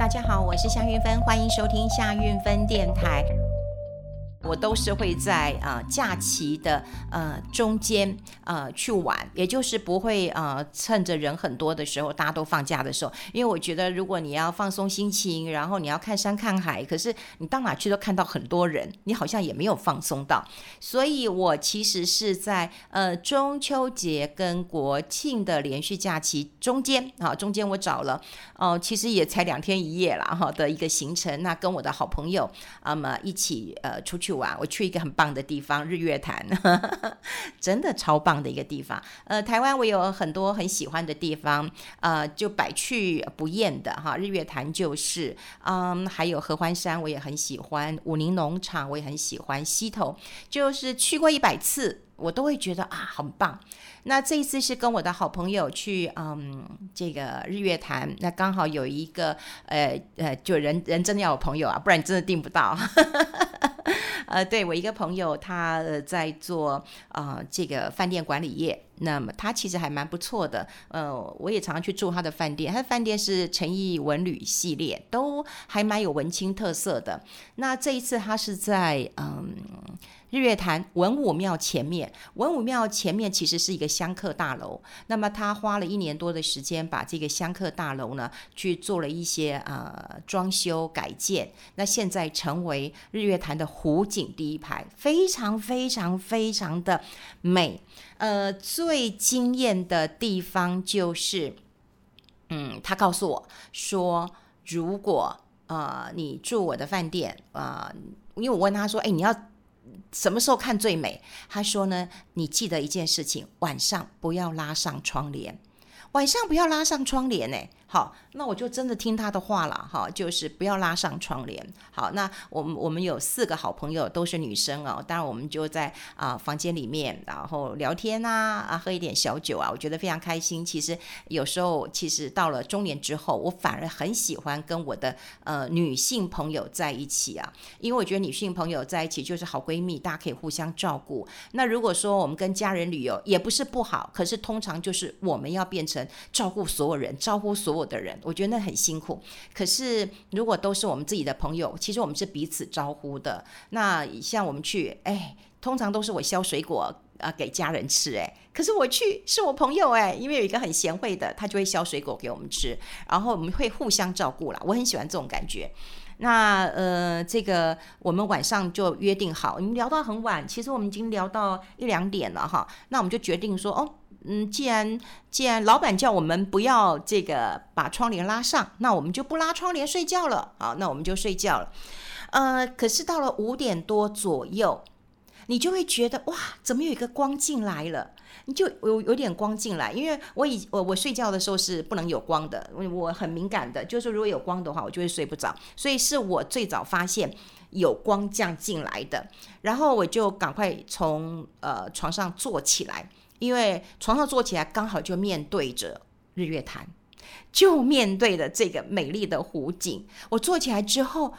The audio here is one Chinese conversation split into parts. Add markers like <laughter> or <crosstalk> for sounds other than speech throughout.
大家好，我是夏韵芬，欢迎收听夏韵芬电台。我都是会在啊、假期的呃中间呃去玩，也就是不会呃趁着人很多的时候，大家都放假的时候，因为我觉得如果你要放松心情，然后你要看山看海，可是你到哪去都看到很多人，你好像也没有放松到。所以我其实是在呃中秋节跟国庆的连续假期中间啊，中间我找了哦、其实也才两天一夜了哈的一个行程，那跟我的好朋友啊么、一起呃出。去玩，我去一个很棒的地方，日月潭，<laughs> 真的超棒的一个地方。呃，台湾我有很多很喜欢的地方，呃，就百去不厌的哈。日月潭就是，嗯，还有合欢山我也很喜欢，武宁农场我也很喜欢，溪头就是去过一百次，我都会觉得啊，很棒。那这一次是跟我的好朋友去，嗯，这个日月潭，那刚好有一个，呃呃，就人人真的要有朋友啊，不然真的订不到。<laughs> <laughs> 呃，对，我一个朋友，他呃在做啊、呃、这个饭店管理业，那么他其实还蛮不错的。呃，我也常常去住他的饭店，他的饭店是诚毅文旅系列，都还蛮有文青特色的。那这一次他是在嗯。日月潭文武庙前面，文武庙前面其实是一个香客大楼。那么他花了一年多的时间，把这个香客大楼呢去做了一些呃装修改建。那现在成为日月潭的湖景第一排，非常非常非常的美。呃，最惊艳的地方就是，嗯，他告诉我说，如果呃你住我的饭店啊、呃，因为我问他说，哎，你要。什么时候看最美？他说呢，你记得一件事情，晚上不要拉上窗帘，晚上不要拉上窗帘呢。好，那我就真的听他的话了哈，就是不要拉上窗帘。好，那我们我们有四个好朋友都是女生哦，当然我们就在啊房间里面，然后聊天啊啊，喝一点小酒啊，我觉得非常开心。其实有时候，其实到了中年之后，我反而很喜欢跟我的呃女性朋友在一起啊，因为我觉得女性朋友在一起就是好闺蜜，大家可以互相照顾。那如果说我们跟家人旅游，也不是不好，可是通常就是我们要变成照顾所有人，招呼所有。的人，我觉得那很辛苦。可是如果都是我们自己的朋友，其实我们是彼此招呼的。那像我们去，哎，通常都是我削水果啊给家人吃，哎，可是我去是我朋友，哎，因为有一个很贤惠的，他就会削水果给我们吃，然后我们会互相照顾啦。我很喜欢这种感觉。那呃，这个我们晚上就约定好，你们聊到很晚，其实我们已经聊到一两点了哈。那我们就决定说，哦。嗯，既然既然老板叫我们不要这个把窗帘拉上，那我们就不拉窗帘睡觉了。好，那我们就睡觉了。呃，可是到了五点多左右，你就会觉得哇，怎么有一个光进来了？你就有有点光进来，因为我以我我睡觉的时候是不能有光的，我很敏感的，就是如果有光的话，我就会睡不着。所以是我最早发现有光这样进来的，然后我就赶快从呃床上坐起来。因为床上坐起来刚好就面对着日月潭，就面对着这个美丽的湖景。我坐起来之后，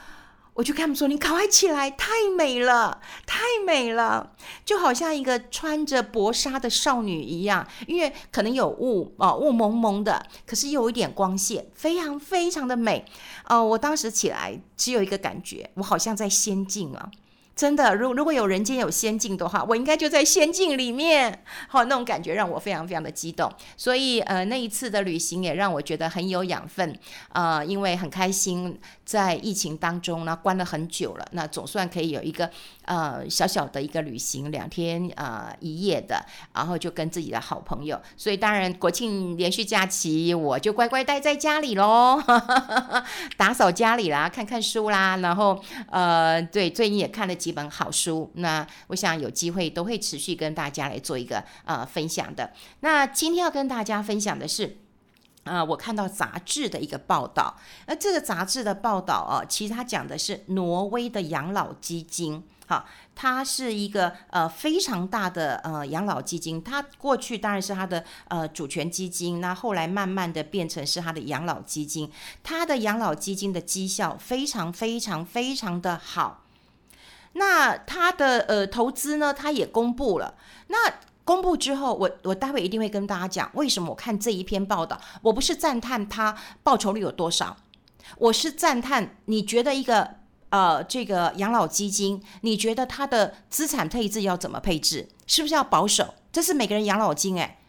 我就跟他们说：“你赶快起来，太美了，太美了，就好像一个穿着薄纱的少女一样。因为可能有雾啊，雾蒙蒙的，可是又有一点光线，非常非常的美。哦，我当时起来只有一个感觉，我好像在仙境啊。”真的，如如果有人间有仙境的话，我应该就在仙境里面。好，那种感觉让我非常非常的激动。所以，呃，那一次的旅行也让我觉得很有养分。呃，因为很开心，在疫情当中呢，关了很久了，那总算可以有一个呃小小的一个旅行，两天呃一夜的，然后就跟自己的好朋友。所以，当然国庆连续假期，我就乖乖待在家里喽，<laughs> 打扫家里啦，看看书啦，然后呃，对，最近也看了几。本好书，那我想有机会都会持续跟大家来做一个呃分享的。那今天要跟大家分享的是，呃，我看到杂志的一个报道，那这个杂志的报道啊，其实它讲的是挪威的养老基金，好，它是一个呃非常大的呃养老基金，它过去当然是它的呃主权基金，那后来慢慢的变成是它的养老基金，它的养老基金的绩效非常非常非常的好。那他的呃投资呢，他也公布了。那公布之后，我我待会一定会跟大家讲为什么我看这一篇报道，我不是赞叹他报酬率有多少，我是赞叹，你觉得一个呃这个养老基金，你觉得它的资产配置要怎么配置？是不是要保守？这是每个人养老金哎。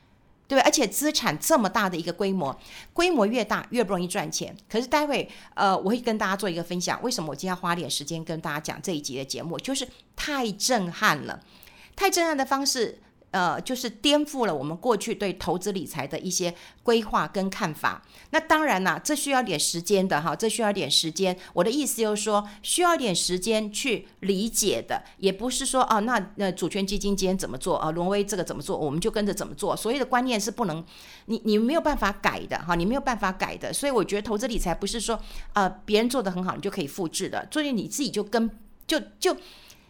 对，而且资产这么大的一个规模，规模越大越不容易赚钱。可是待会呃，我会跟大家做一个分享，为什么我今天要花点时间跟大家讲这一集的节目，就是太震撼了，太震撼的方式。呃，就是颠覆了我们过去对投资理财的一些规划跟看法。那当然啦，这需要点时间的哈，这需要点时间。我的意思就是说，需要点时间去理解的，也不是说啊，那那主权基金今天怎么做啊，挪威这个怎么做，我们就跟着怎么做。所有的观念是不能，你你没有办法改的哈，你没有办法改的。所以我觉得投资理财不是说呃别人做得很好，你就可以复制的，所以你自己就跟就就。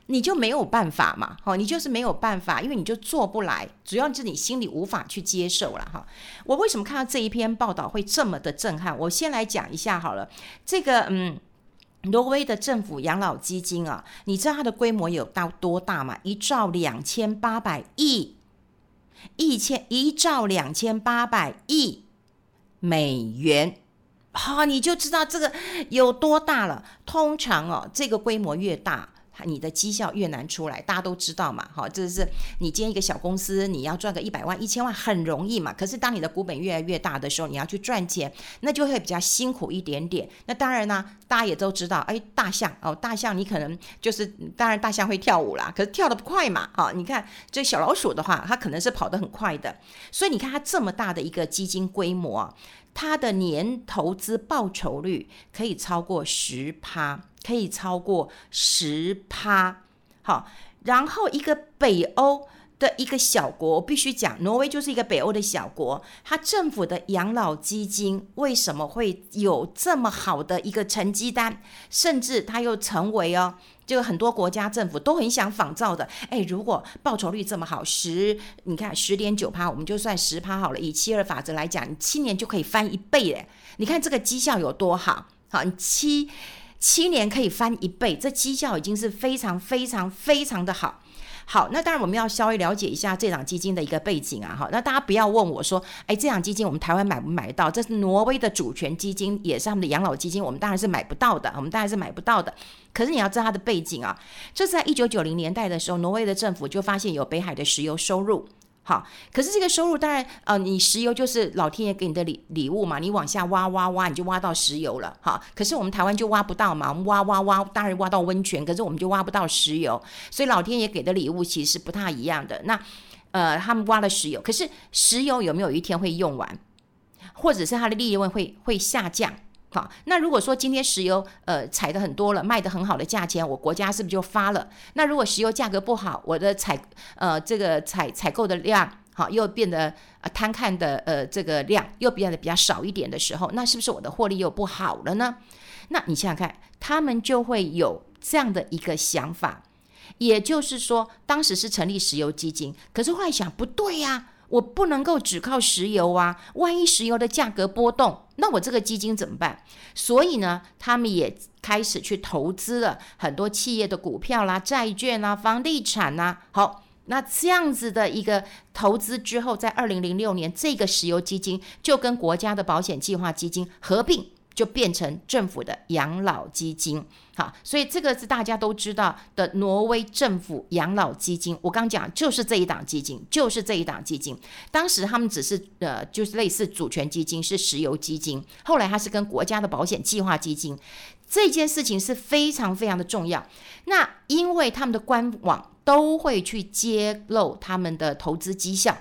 你就没有办法嘛，哈，你就是没有办法，因为你就做不来，主要是你心里无法去接受了，哈。我为什么看到这一篇报道会这么的震撼？我先来讲一下好了，这个嗯，挪威的政府养老基金啊，你知道它的规模有到多大吗？一兆两千八百亿，一千一兆两千八百亿美元，好，你就知道这个有多大了。通常哦，这个规模越大。你的绩效越难出来，大家都知道嘛，好，这是你今天一个小公司，你要赚个一百万、一千万很容易嘛。可是当你的股本越来越大的时候，你要去赚钱，那就会比较辛苦一点点。那当然呢，大家也都知道，哎，大象哦，大象你可能就是，当然大象会跳舞啦，可是跳得不快嘛，好，你看这小老鼠的话，它可能是跑得很快的。所以你看它这么大的一个基金规模，它的年投资报酬率可以超过十趴。可以超过十趴，好，然后一个北欧的一个小国，我必须讲，挪威就是一个北欧的小国，它政府的养老基金为什么会有这么好的一个成绩单？甚至它又成为哦，就很多国家政府都很想仿造的。哎，如果报酬率这么好，十，你看十点九趴，我们就算十趴好了。以七二法则来讲，你七年就可以翻一倍嘞，你看这个绩效有多好？好，你七。七年可以翻一倍，这绩效已经是非常非常非常的好。好，那当然我们要稍微了解一下这档基金的一个背景啊。好，那大家不要问我说，哎，这档基金我们台湾买不买得到？这是挪威的主权基金，也是他们的养老基金，我们当然是买不到的，我们当然是买不到的。可是你要知道它的背景啊，这是在一九九零年代的时候，挪威的政府就发现有北海的石油收入。好，可是这个收入当然，呃，你石油就是老天爷给你的礼礼物嘛，你往下挖挖挖，你就挖到石油了。哈，可是我们台湾就挖不到嘛，我们挖挖挖，当然挖到温泉，可是我们就挖不到石油，所以老天爷给的礼物其实是不太一样的。那，呃，他们挖了石油，可是石油有没有一天会用完，或者是它的利润会会下降？好，那如果说今天石油呃采的很多了，卖的很好的价钱，我国家是不是就发了？那如果石油价格不好，我的采呃这个采采购的量好又变得呃摊看的呃这个量又变得比较少一点的时候，那是不是我的获利又不好了呢？那你想想看，他们就会有这样的一个想法，也就是说，当时是成立石油基金，可是后来想不对呀、我不能够只靠石油啊！万一石油的价格波动，那我这个基金怎么办？所以呢，他们也开始去投资了很多企业的股票啦、债券啦、房地产呐。好，那这样子的一个投资之后，在二零零六年，这个石油基金就跟国家的保险计划基金合并。就变成政府的养老基金，好，所以这个是大家都知道的挪威政府养老基金。我刚讲就是这一档基金，就是这一档基金。当时他们只是呃，就是类似主权基金，是石油基金。后来它是跟国家的保险计划基金，这件事情是非常非常的重要。那因为他们的官网都会去揭露他们的投资绩效。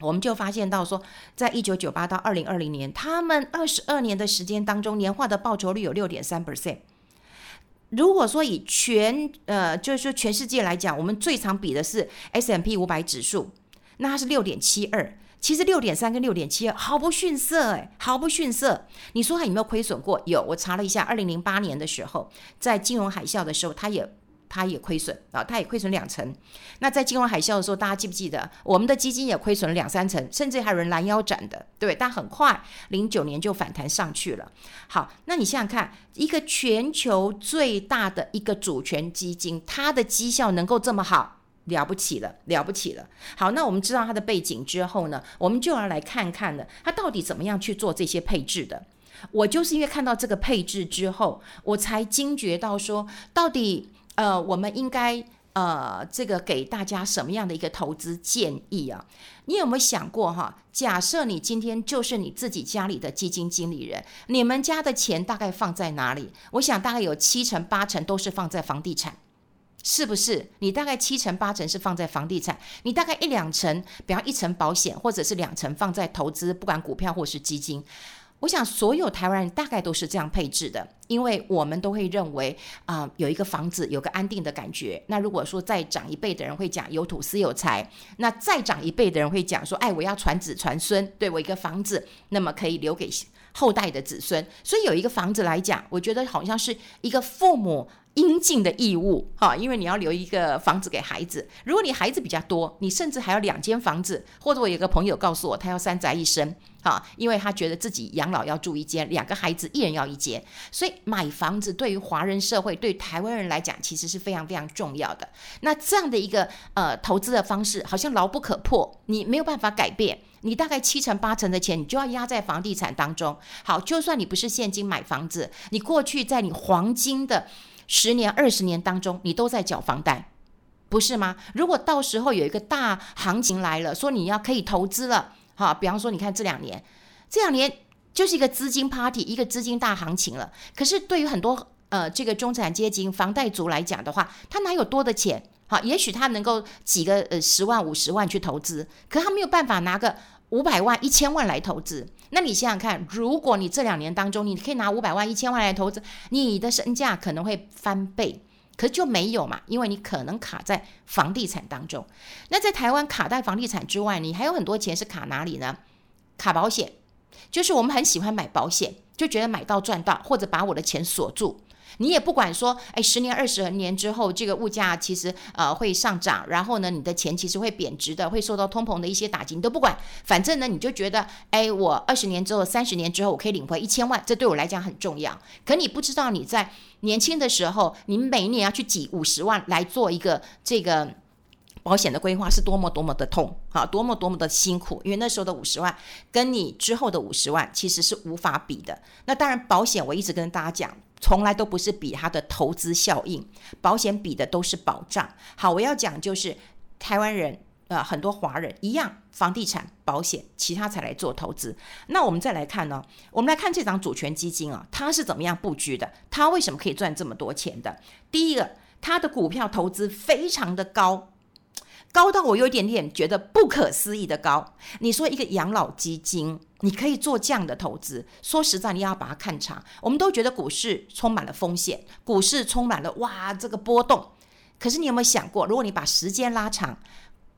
我们就发现到说，在一九九八到二零二零年，他们二十二年的时间当中，年化的报酬率有六点三 percent。如果说以全呃，就是说全世界来讲，我们最常比的是 S M P 五百指数，那它是六点七二。其实六点三跟六点七二毫不逊色，诶，毫不逊色。你说它有没有亏损过？有，我查了一下，二零零八年的时候，在金融海啸的时候，它也。它也亏损啊，它也亏损两成。那在金融海啸的时候，大家记不记得我们的基金也亏损了两三成，甚至还有人拦腰斩的，对。但很快，零九年就反弹上去了。好，那你想想看，一个全球最大的一个主权基金，它的绩效能够这么好，了不起了，了不起了。好，那我们知道它的背景之后呢，我们就要来看看了，它到底怎么样去做这些配置的。我就是因为看到这个配置之后，我才惊觉到说，到底呃，我们应该呃，这个给大家什么样的一个投资建议啊？你有没有想过哈？假设你今天就是你自己家里的基金经理人，你们家的钱大概放在哪里？我想大概有七成八成都是放在房地产。是不是你大概七成八成是放在房地产，你大概一两成，比方一层保险，或者是两成放在投资，不管股票或是基金。我想所有台湾人大概都是这样配置的，因为我们都会认为啊、有一个房子有个安定的感觉。那如果说再长一辈的人会讲有土司有财，那再长一辈的人会讲说，哎，我要传子传孙，对，我一个房子，那么可以留给后代的子孙。所以有一个房子来讲，我觉得好像是一个父母。应尽的义务，哈，因为你要留一个房子给孩子。如果你孩子比较多，你甚至还要两间房子。或者我有个朋友告诉我，他要三宅一生，哈，因为他觉得自己养老要住一间，两个孩子一人要一间。所以买房子对于华人社会，对台湾人来讲，其实是非常非常重要的。那这样的一个呃投资的方式，好像牢不可破，你没有办法改变。你大概七成八成的钱，你就要压在房地产当中。好，就算你不是现金买房子，你过去在你黄金的。十年、二十年当中，你都在缴房贷，不是吗？如果到时候有一个大行情来了，说你要可以投资了，哈，比方说，你看这两年，这两年就是一个资金 party，一个资金大行情了。可是对于很多呃这个中产阶级房贷族来讲的话，他哪有多的钱？哈，也许他能够几个呃十万、五十万去投资，可他没有办法拿个五百万、一千万来投资。那你想想看，如果你这两年当中，你可以拿五百万、一千万来投资，你的身价可能会翻倍，可就没有嘛？因为你可能卡在房地产当中。那在台湾卡在房地产之外，你还有很多钱是卡哪里呢？卡保险，就是我们很喜欢买保险，就觉得买到赚到，或者把我的钱锁住。你也不管说，哎，十年、二十年之后，这个物价其实呃会上涨，然后呢，你的钱其实会贬值的，会受到通膨的一些打击，你都不管。反正呢，你就觉得，哎，我二十年之后、三十年之后，我可以领回一千万，这对我来讲很重要。可你不知道，你在年轻的时候，你每一年要去挤五十万来做一个这个保险的规划，是多么多么的痛，好，多么多么的辛苦。因为那时候的五十万，跟你之后的五十万其实是无法比的。那当然，保险我一直跟大家讲。从来都不是比它的投资效应，保险比的都是保障。好，我要讲就是台湾人，呃，很多华人一样，房地产、保险，其他才来做投资。那我们再来看呢，我们来看这张主权基金啊，它是怎么样布局的？它为什么可以赚这么多钱的？第一个，它的股票投资非常的高。高到我有一点点觉得不可思议的高。你说一个养老基金，你可以做这样的投资？说实在，你要把它看长。我们都觉得股市充满了风险，股市充满了哇这个波动。可是你有没有想过，如果你把时间拉长，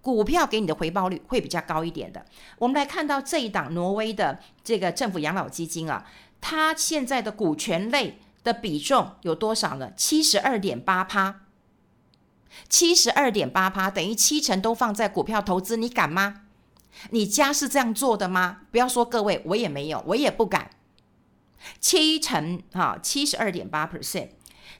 股票给你的回报率会比较高一点的？我们来看到这一档挪威的这个政府养老基金啊，它现在的股权类的比重有多少呢？七十二点八趴。七十二点八趴，等于七成都放在股票投资，你敢吗？你家是这样做的吗？不要说各位，我也没有，我也不敢。七成哈，七十二点八 percent。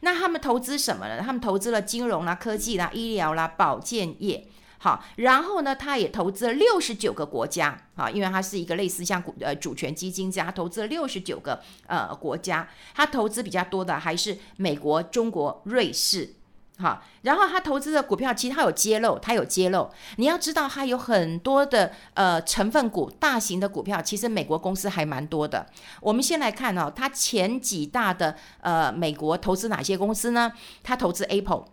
那他们投资什么呢？他们投资了金融啦、科技啦、医疗啦、保健业。好，然后呢，他也投资了六十九个国家。好，因为他是一个类似像股呃主权基金这样，投资了六十九个呃国家。他投资比较多的还是美国、中国、瑞士。好，然后他投资的股票，其实他有揭露，他有揭露。你要知道，他有很多的呃成分股，大型的股票，其实美国公司还蛮多的。我们先来看哦，他前几大的呃美国投资哪些公司呢？他投资 Apple，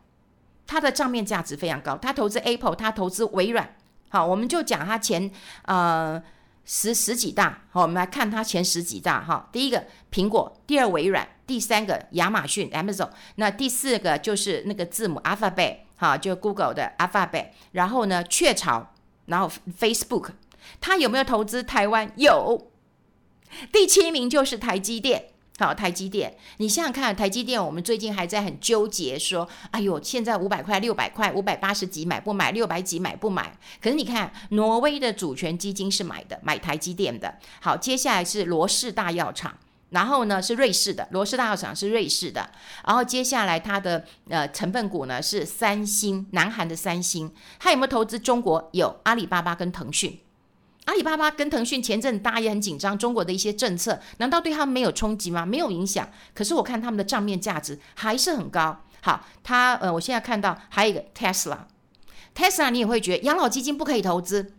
他的账面价值非常高。他投资 Apple，他投资微软。好，我们就讲他前呃。十十几大，好，我们来看它前十几大哈。第一个苹果，第二微软，第三个亚马逊 Amazon，那第四个就是那个字母 Alphabet，哈，就 Google 的 Alphabet。然后呢，雀巢，然后 Facebook，它有没有投资台湾？有。第七名就是台积电。好，台积电，你想想看，台积电，我们最近还在很纠结，说，哎呦，现在五百块、六百块、五百八十几买不买？六百几买不买？可是你看，挪威的主权基金是买的，买台积电的。好，接下来是罗氏大药厂，然后呢是瑞士的，罗氏大药厂是瑞士的，然后接下来它的呃成分股呢是三星，南韩的三星，它有没有投资中国？有，阿里巴巴跟腾讯。阿里巴巴跟腾讯前阵大家也很紧张，中国的一些政策难道对他们没有冲击吗？没有影响。可是我看他们的账面价值还是很高。好，他呃，我现在看到还有一个 Tesla，Tesla 你也会觉得养老基金不可以投资，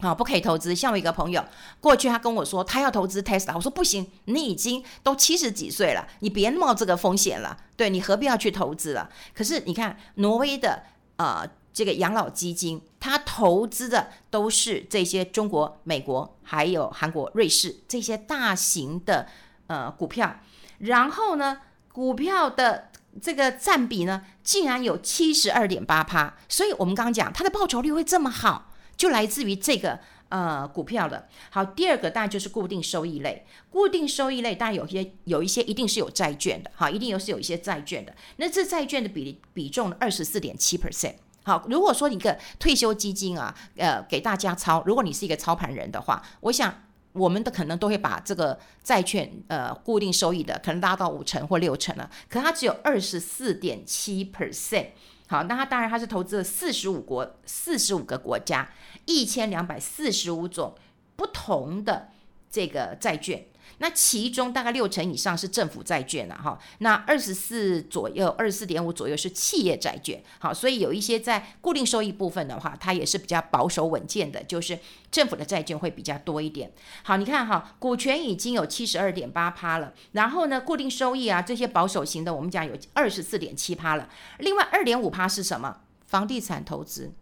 好，不可以投资。像我一个朋友过去他跟我说他要投资 Tesla，我说不行，你已经都七十几岁了，你别冒这个风险了。对，你何必要去投资了？可是你看挪威的呃。这个养老基金，它投资的都是这些中国、美国、还有韩国、瑞士这些大型的呃股票，然后呢，股票的这个占比呢，竟然有七十二点八趴，所以我们刚刚讲它的报酬率会这么好，就来自于这个呃股票的。好，第二个当然就是固定收益类，固定收益类当然有些有一些一定是有债券的，好，一定又是有一些债券的，那这债券的比比重二十四点七 percent。好，如果说一个退休基金啊，呃，给大家操，如果你是一个操盘人的话，我想我们的可能都会把这个债券呃固定收益的可能拉到五成或六成了，可它只有二十四点七 percent。好，那它当然它是投资了四十五国四十五个国家一千两百四十五种不同的这个债券。那其中大概六成以上是政府债券了哈，那二十四左右，二十四点五左右是企业债券，好，所以有一些在固定收益部分的话，它也是比较保守稳健的，就是政府的债券会比较多一点。好，你看哈，股权已经有七十二点八趴了，然后呢，固定收益啊这些保守型的，我们讲有二十四点七趴了，另外二点五趴是什么？房地产投资。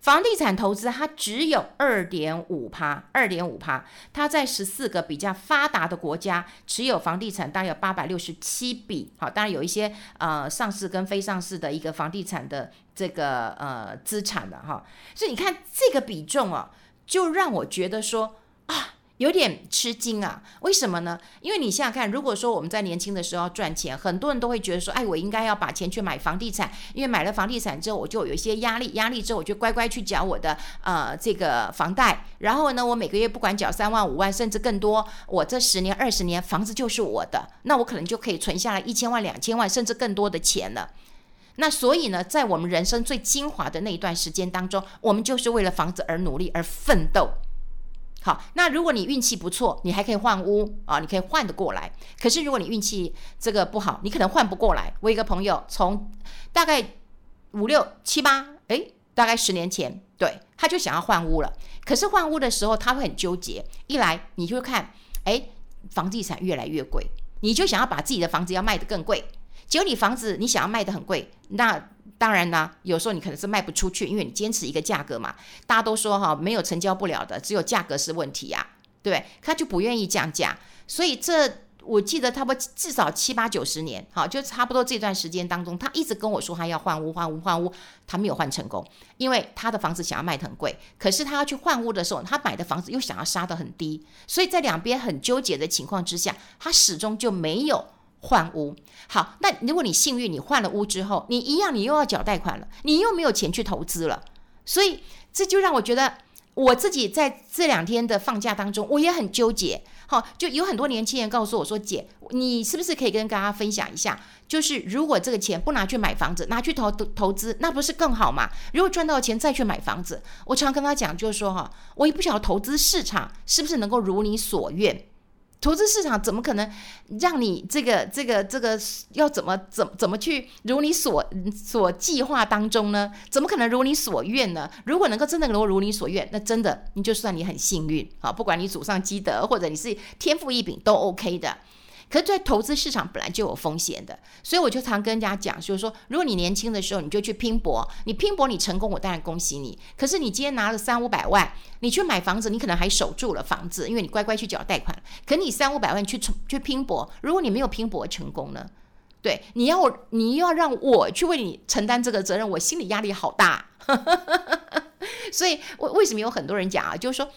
房地产投资它只有二点五趴，二点五趴，它在十四个比较发达的国家持有房地产大概有八百六十七笔，好，当然有一些呃上市跟非上市的一个房地产的这个呃资产的哈，所以你看这个比重哦，就让我觉得说啊。有点吃惊啊？为什么呢？因为你想想看，如果说我们在年轻的时候赚钱，很多人都会觉得说，哎，我应该要把钱去买房地产，因为买了房地产之后，我就有一些压力，压力之后我就乖乖去缴我的呃这个房贷，然后呢，我每个月不管缴三万五万甚至更多，我这十年二十年房子就是我的，那我可能就可以存下来一千万两千万甚至更多的钱了。那所以呢，在我们人生最精华的那一段时间当中，我们就是为了房子而努力而奋斗。好，那如果你运气不错，你还可以换屋啊，你可以换得过来。可是如果你运气这个不好，你可能换不过来。我一个朋友从大概五六七八，哎，大概十年前，对，他就想要换屋了。可是换屋的时候，他会很纠结。一来，你就看，哎，房地产越来越贵，你就想要把自己的房子要卖得更贵。结果你房子你想要卖得很贵，那。当然呢，有时候你可能是卖不出去，因为你坚持一个价格嘛。大家都说哈，没有成交不了的，只有价格是问题呀，对？他就不愿意降价，所以这我记得差不多至少七八九十年，好，就差不多这段时间当中，他一直跟我说他要换屋、换屋、换屋，他没有换成功，因为他的房子想要卖得很贵，可是他要去换屋的时候，他买的房子又想要杀得很低，所以在两边很纠结的情况之下，他始终就没有。换屋好，那如果你幸运，你换了屋之后，你一样，你又要缴贷款了，你又没有钱去投资了，所以这就让我觉得，我自己在这两天的放假当中，我也很纠结。好，就有很多年轻人告诉我说：“姐，你是不是可以跟大家分享一下？就是如果这个钱不拿去买房子，拿去投投资，那不是更好吗？如果赚到钱再去买房子，我常跟他讲，就是说哈，我也不晓得投资市场是不是能够如你所愿。”投资市场怎么可能让你这个这个这个要怎么怎怎么去如你所所计划当中呢？怎么可能如你所愿呢？如果能够真的能够如你所愿，那真的你就算你很幸运啊，不管你祖上积德或者你是天赋异禀都 OK 的。可是，在投资市场本来就有风险的，所以我就常跟人家讲，就是说，如果你年轻的时候你就去拼搏，你拼搏你成功，我当然恭喜你。可是你今天拿了三五百万，你去买房子，你可能还守住了房子，因为你乖乖去缴贷款。可你三五百万去去拼搏，如果你没有拼搏成功呢？对，你要你要让我去为你承担这个责任，我心里压力好大。<laughs> 所以，为为什么有很多人讲啊？就是说，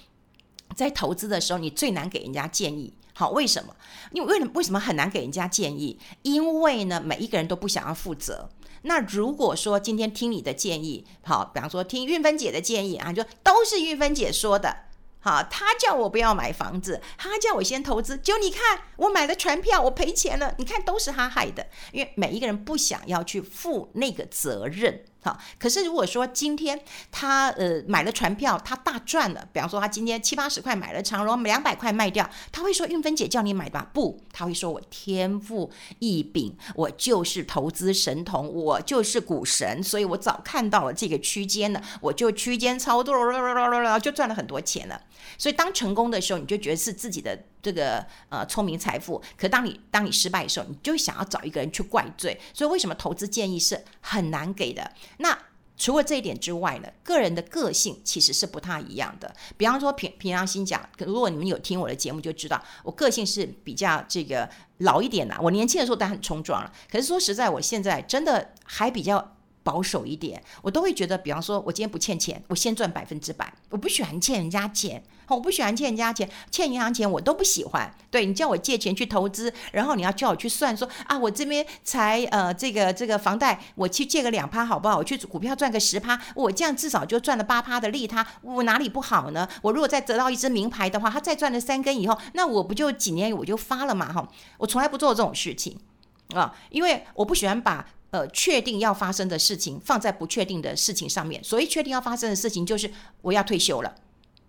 在投资的时候，你最难给人家建议。好，为什么？因为为什么为什么很难给人家建议？因为呢，每一个人都不想要负责。那如果说今天听你的建议，好，比方说听运芬姐的建议啊，就都是运芬姐说的。好，她叫我不要买房子，她叫我先投资，就你看我买了船票，我赔钱了，你看都是她害的。因为每一个人不想要去负那个责任。好，可是如果说今天他呃买了船票，他大赚了，比方说他今天七八十块买了长荣，两百块卖掉，他会说运芬姐叫你买吧？不，他会说我天赋异禀，我就是投资神童，我就是股神，所以我早看到了这个区间了，我就区间操作，就赚了很多钱了。所以当成功的时候，你就觉得是自己的这个呃聪明财富；可当你当你失败的时候，你就想要找一个人去怪罪。所以为什么投资建议是很难给的？那除了这一点之外呢，个人的个性其实是不太一样的。比方说平平常心讲，如果你们有听我的节目就知道，我个性是比较这个老一点的。我年轻的时候当然很冲撞了，可是说实在，我现在真的还比较。保守一点，我都会觉得，比方说，我今天不欠钱，我先赚百分之百。我不喜欢欠人家钱，我不喜欢欠人家钱，欠银行钱我都不喜欢。对，你叫我借钱去投资，然后你要叫我去算说啊，我这边才呃这个这个房贷，我去借个两趴好不好？我去股票赚个十趴，我这样至少就赚了八趴的利他，我哪里不好呢？我如果再得到一支名牌的话，他再赚了三根以后，那我不就几年我就发了嘛？哈，我从来不做这种事情啊，因为我不喜欢把。呃，确定要发生的事情放在不确定的事情上面，所以确定要发生的事情就是我要退休了，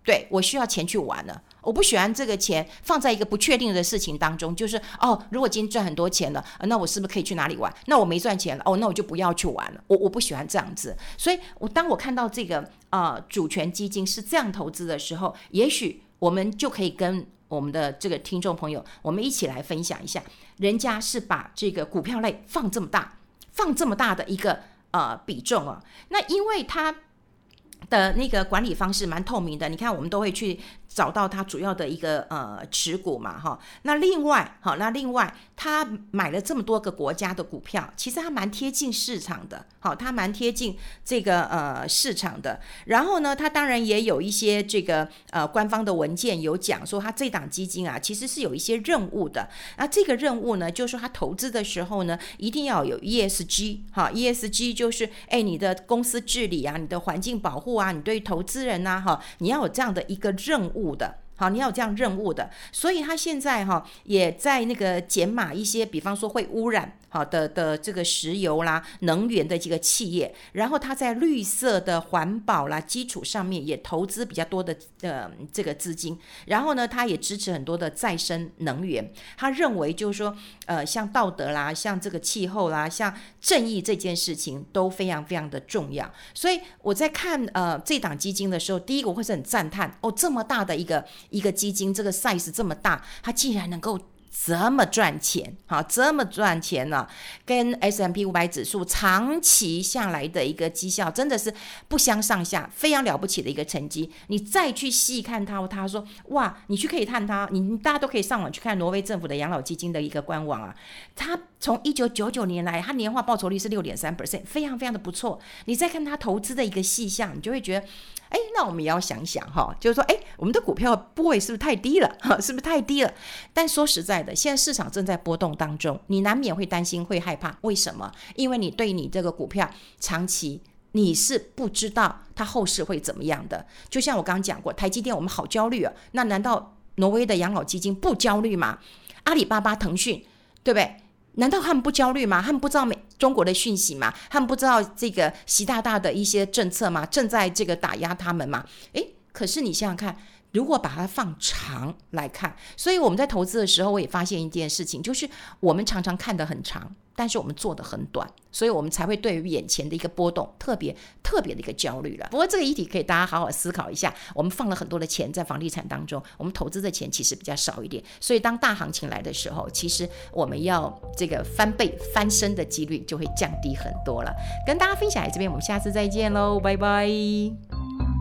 对，我需要钱去玩了。我不喜欢这个钱放在一个不确定的事情当中，就是哦，如果今天赚很多钱了，那我是不是可以去哪里玩？那我没赚钱了，哦，那我就不要去玩了。我我不喜欢这样子，所以我当我看到这个呃主权基金是这样投资的时候，也许我们就可以跟我们的这个听众朋友，我们一起来分享一下，人家是把这个股票类放这么大。放这么大的一个呃比重啊，那因为它的那个管理方式蛮透明的，你看我们都会去。找到他主要的一个呃持股嘛哈，那另外好，那另外他买了这么多个国家的股票，其实他蛮贴近市场的，好，他蛮贴近这个呃市场的。然后呢，他当然也有一些这个呃官方的文件有讲说，他这档基金啊，其实是有一些任务的。那这个任务呢，就是说他投资的时候呢，一定要有 ESG 哈，ESG 就是哎你的公司治理啊，你的环境保护啊，你对投资人呐哈，你要有这样的一个任务。五的。好，你要有这样任务的，所以他现在哈也在那个减码一些，比方说会污染好的的这个石油啦、能源的这个企业，然后他在绿色的环保啦基础上面也投资比较多的呃这个资金，然后呢，他也支持很多的再生能源。他认为就是说呃像道德啦、像这个气候啦、像正义这件事情都非常非常的重要。所以我在看呃这档基金的时候，第一个我会是很赞叹哦，这么大的一个。一个基金这个 size 这么大，它竟然能够这么赚钱，好，这么赚钱呢、跟 S M P 五百指数长期下来的一个绩效真的是不相上下，非常了不起的一个成绩。你再去细看它，他说哇，你去可以看它，你大家都可以上网去看挪威政府的养老基金的一个官网啊。它从一九九九年来，它年化报酬率是六点三 percent，非常非常的不错。你再看它投资的一个细项，你就会觉得。哎，那我们也要想想哈，就是说，哎，我们的股票部位是不是太低了？哈，<laughs> 是不是太低了？但说实在的，现在市场正在波动当中，你难免会担心、会害怕。为什么？因为你对你这个股票长期你是不知道它后市会怎么样的。就像我刚刚讲过，台积电我们好焦虑啊，那难道挪威的养老基金不焦虑吗？阿里巴巴、腾讯，对不对？难道他们不焦虑吗？他们不知道美中国的讯息吗？他们不知道这个习大大的一些政策吗？正在这个打压他们吗？诶，可是你想想看，如果把它放长来看，所以我们在投资的时候，我也发现一件事情，就是我们常常看得很长。但是我们做得很短，所以我们才会对于眼前的一个波动特别特别的一个焦虑了。不过这个议题可以大家好好思考一下。我们放了很多的钱在房地产当中，我们投资的钱其实比较少一点，所以当大行情来的时候，其实我们要这个翻倍翻身的几率就会降低很多了。跟大家分享在这边，我们下次再见喽，拜拜。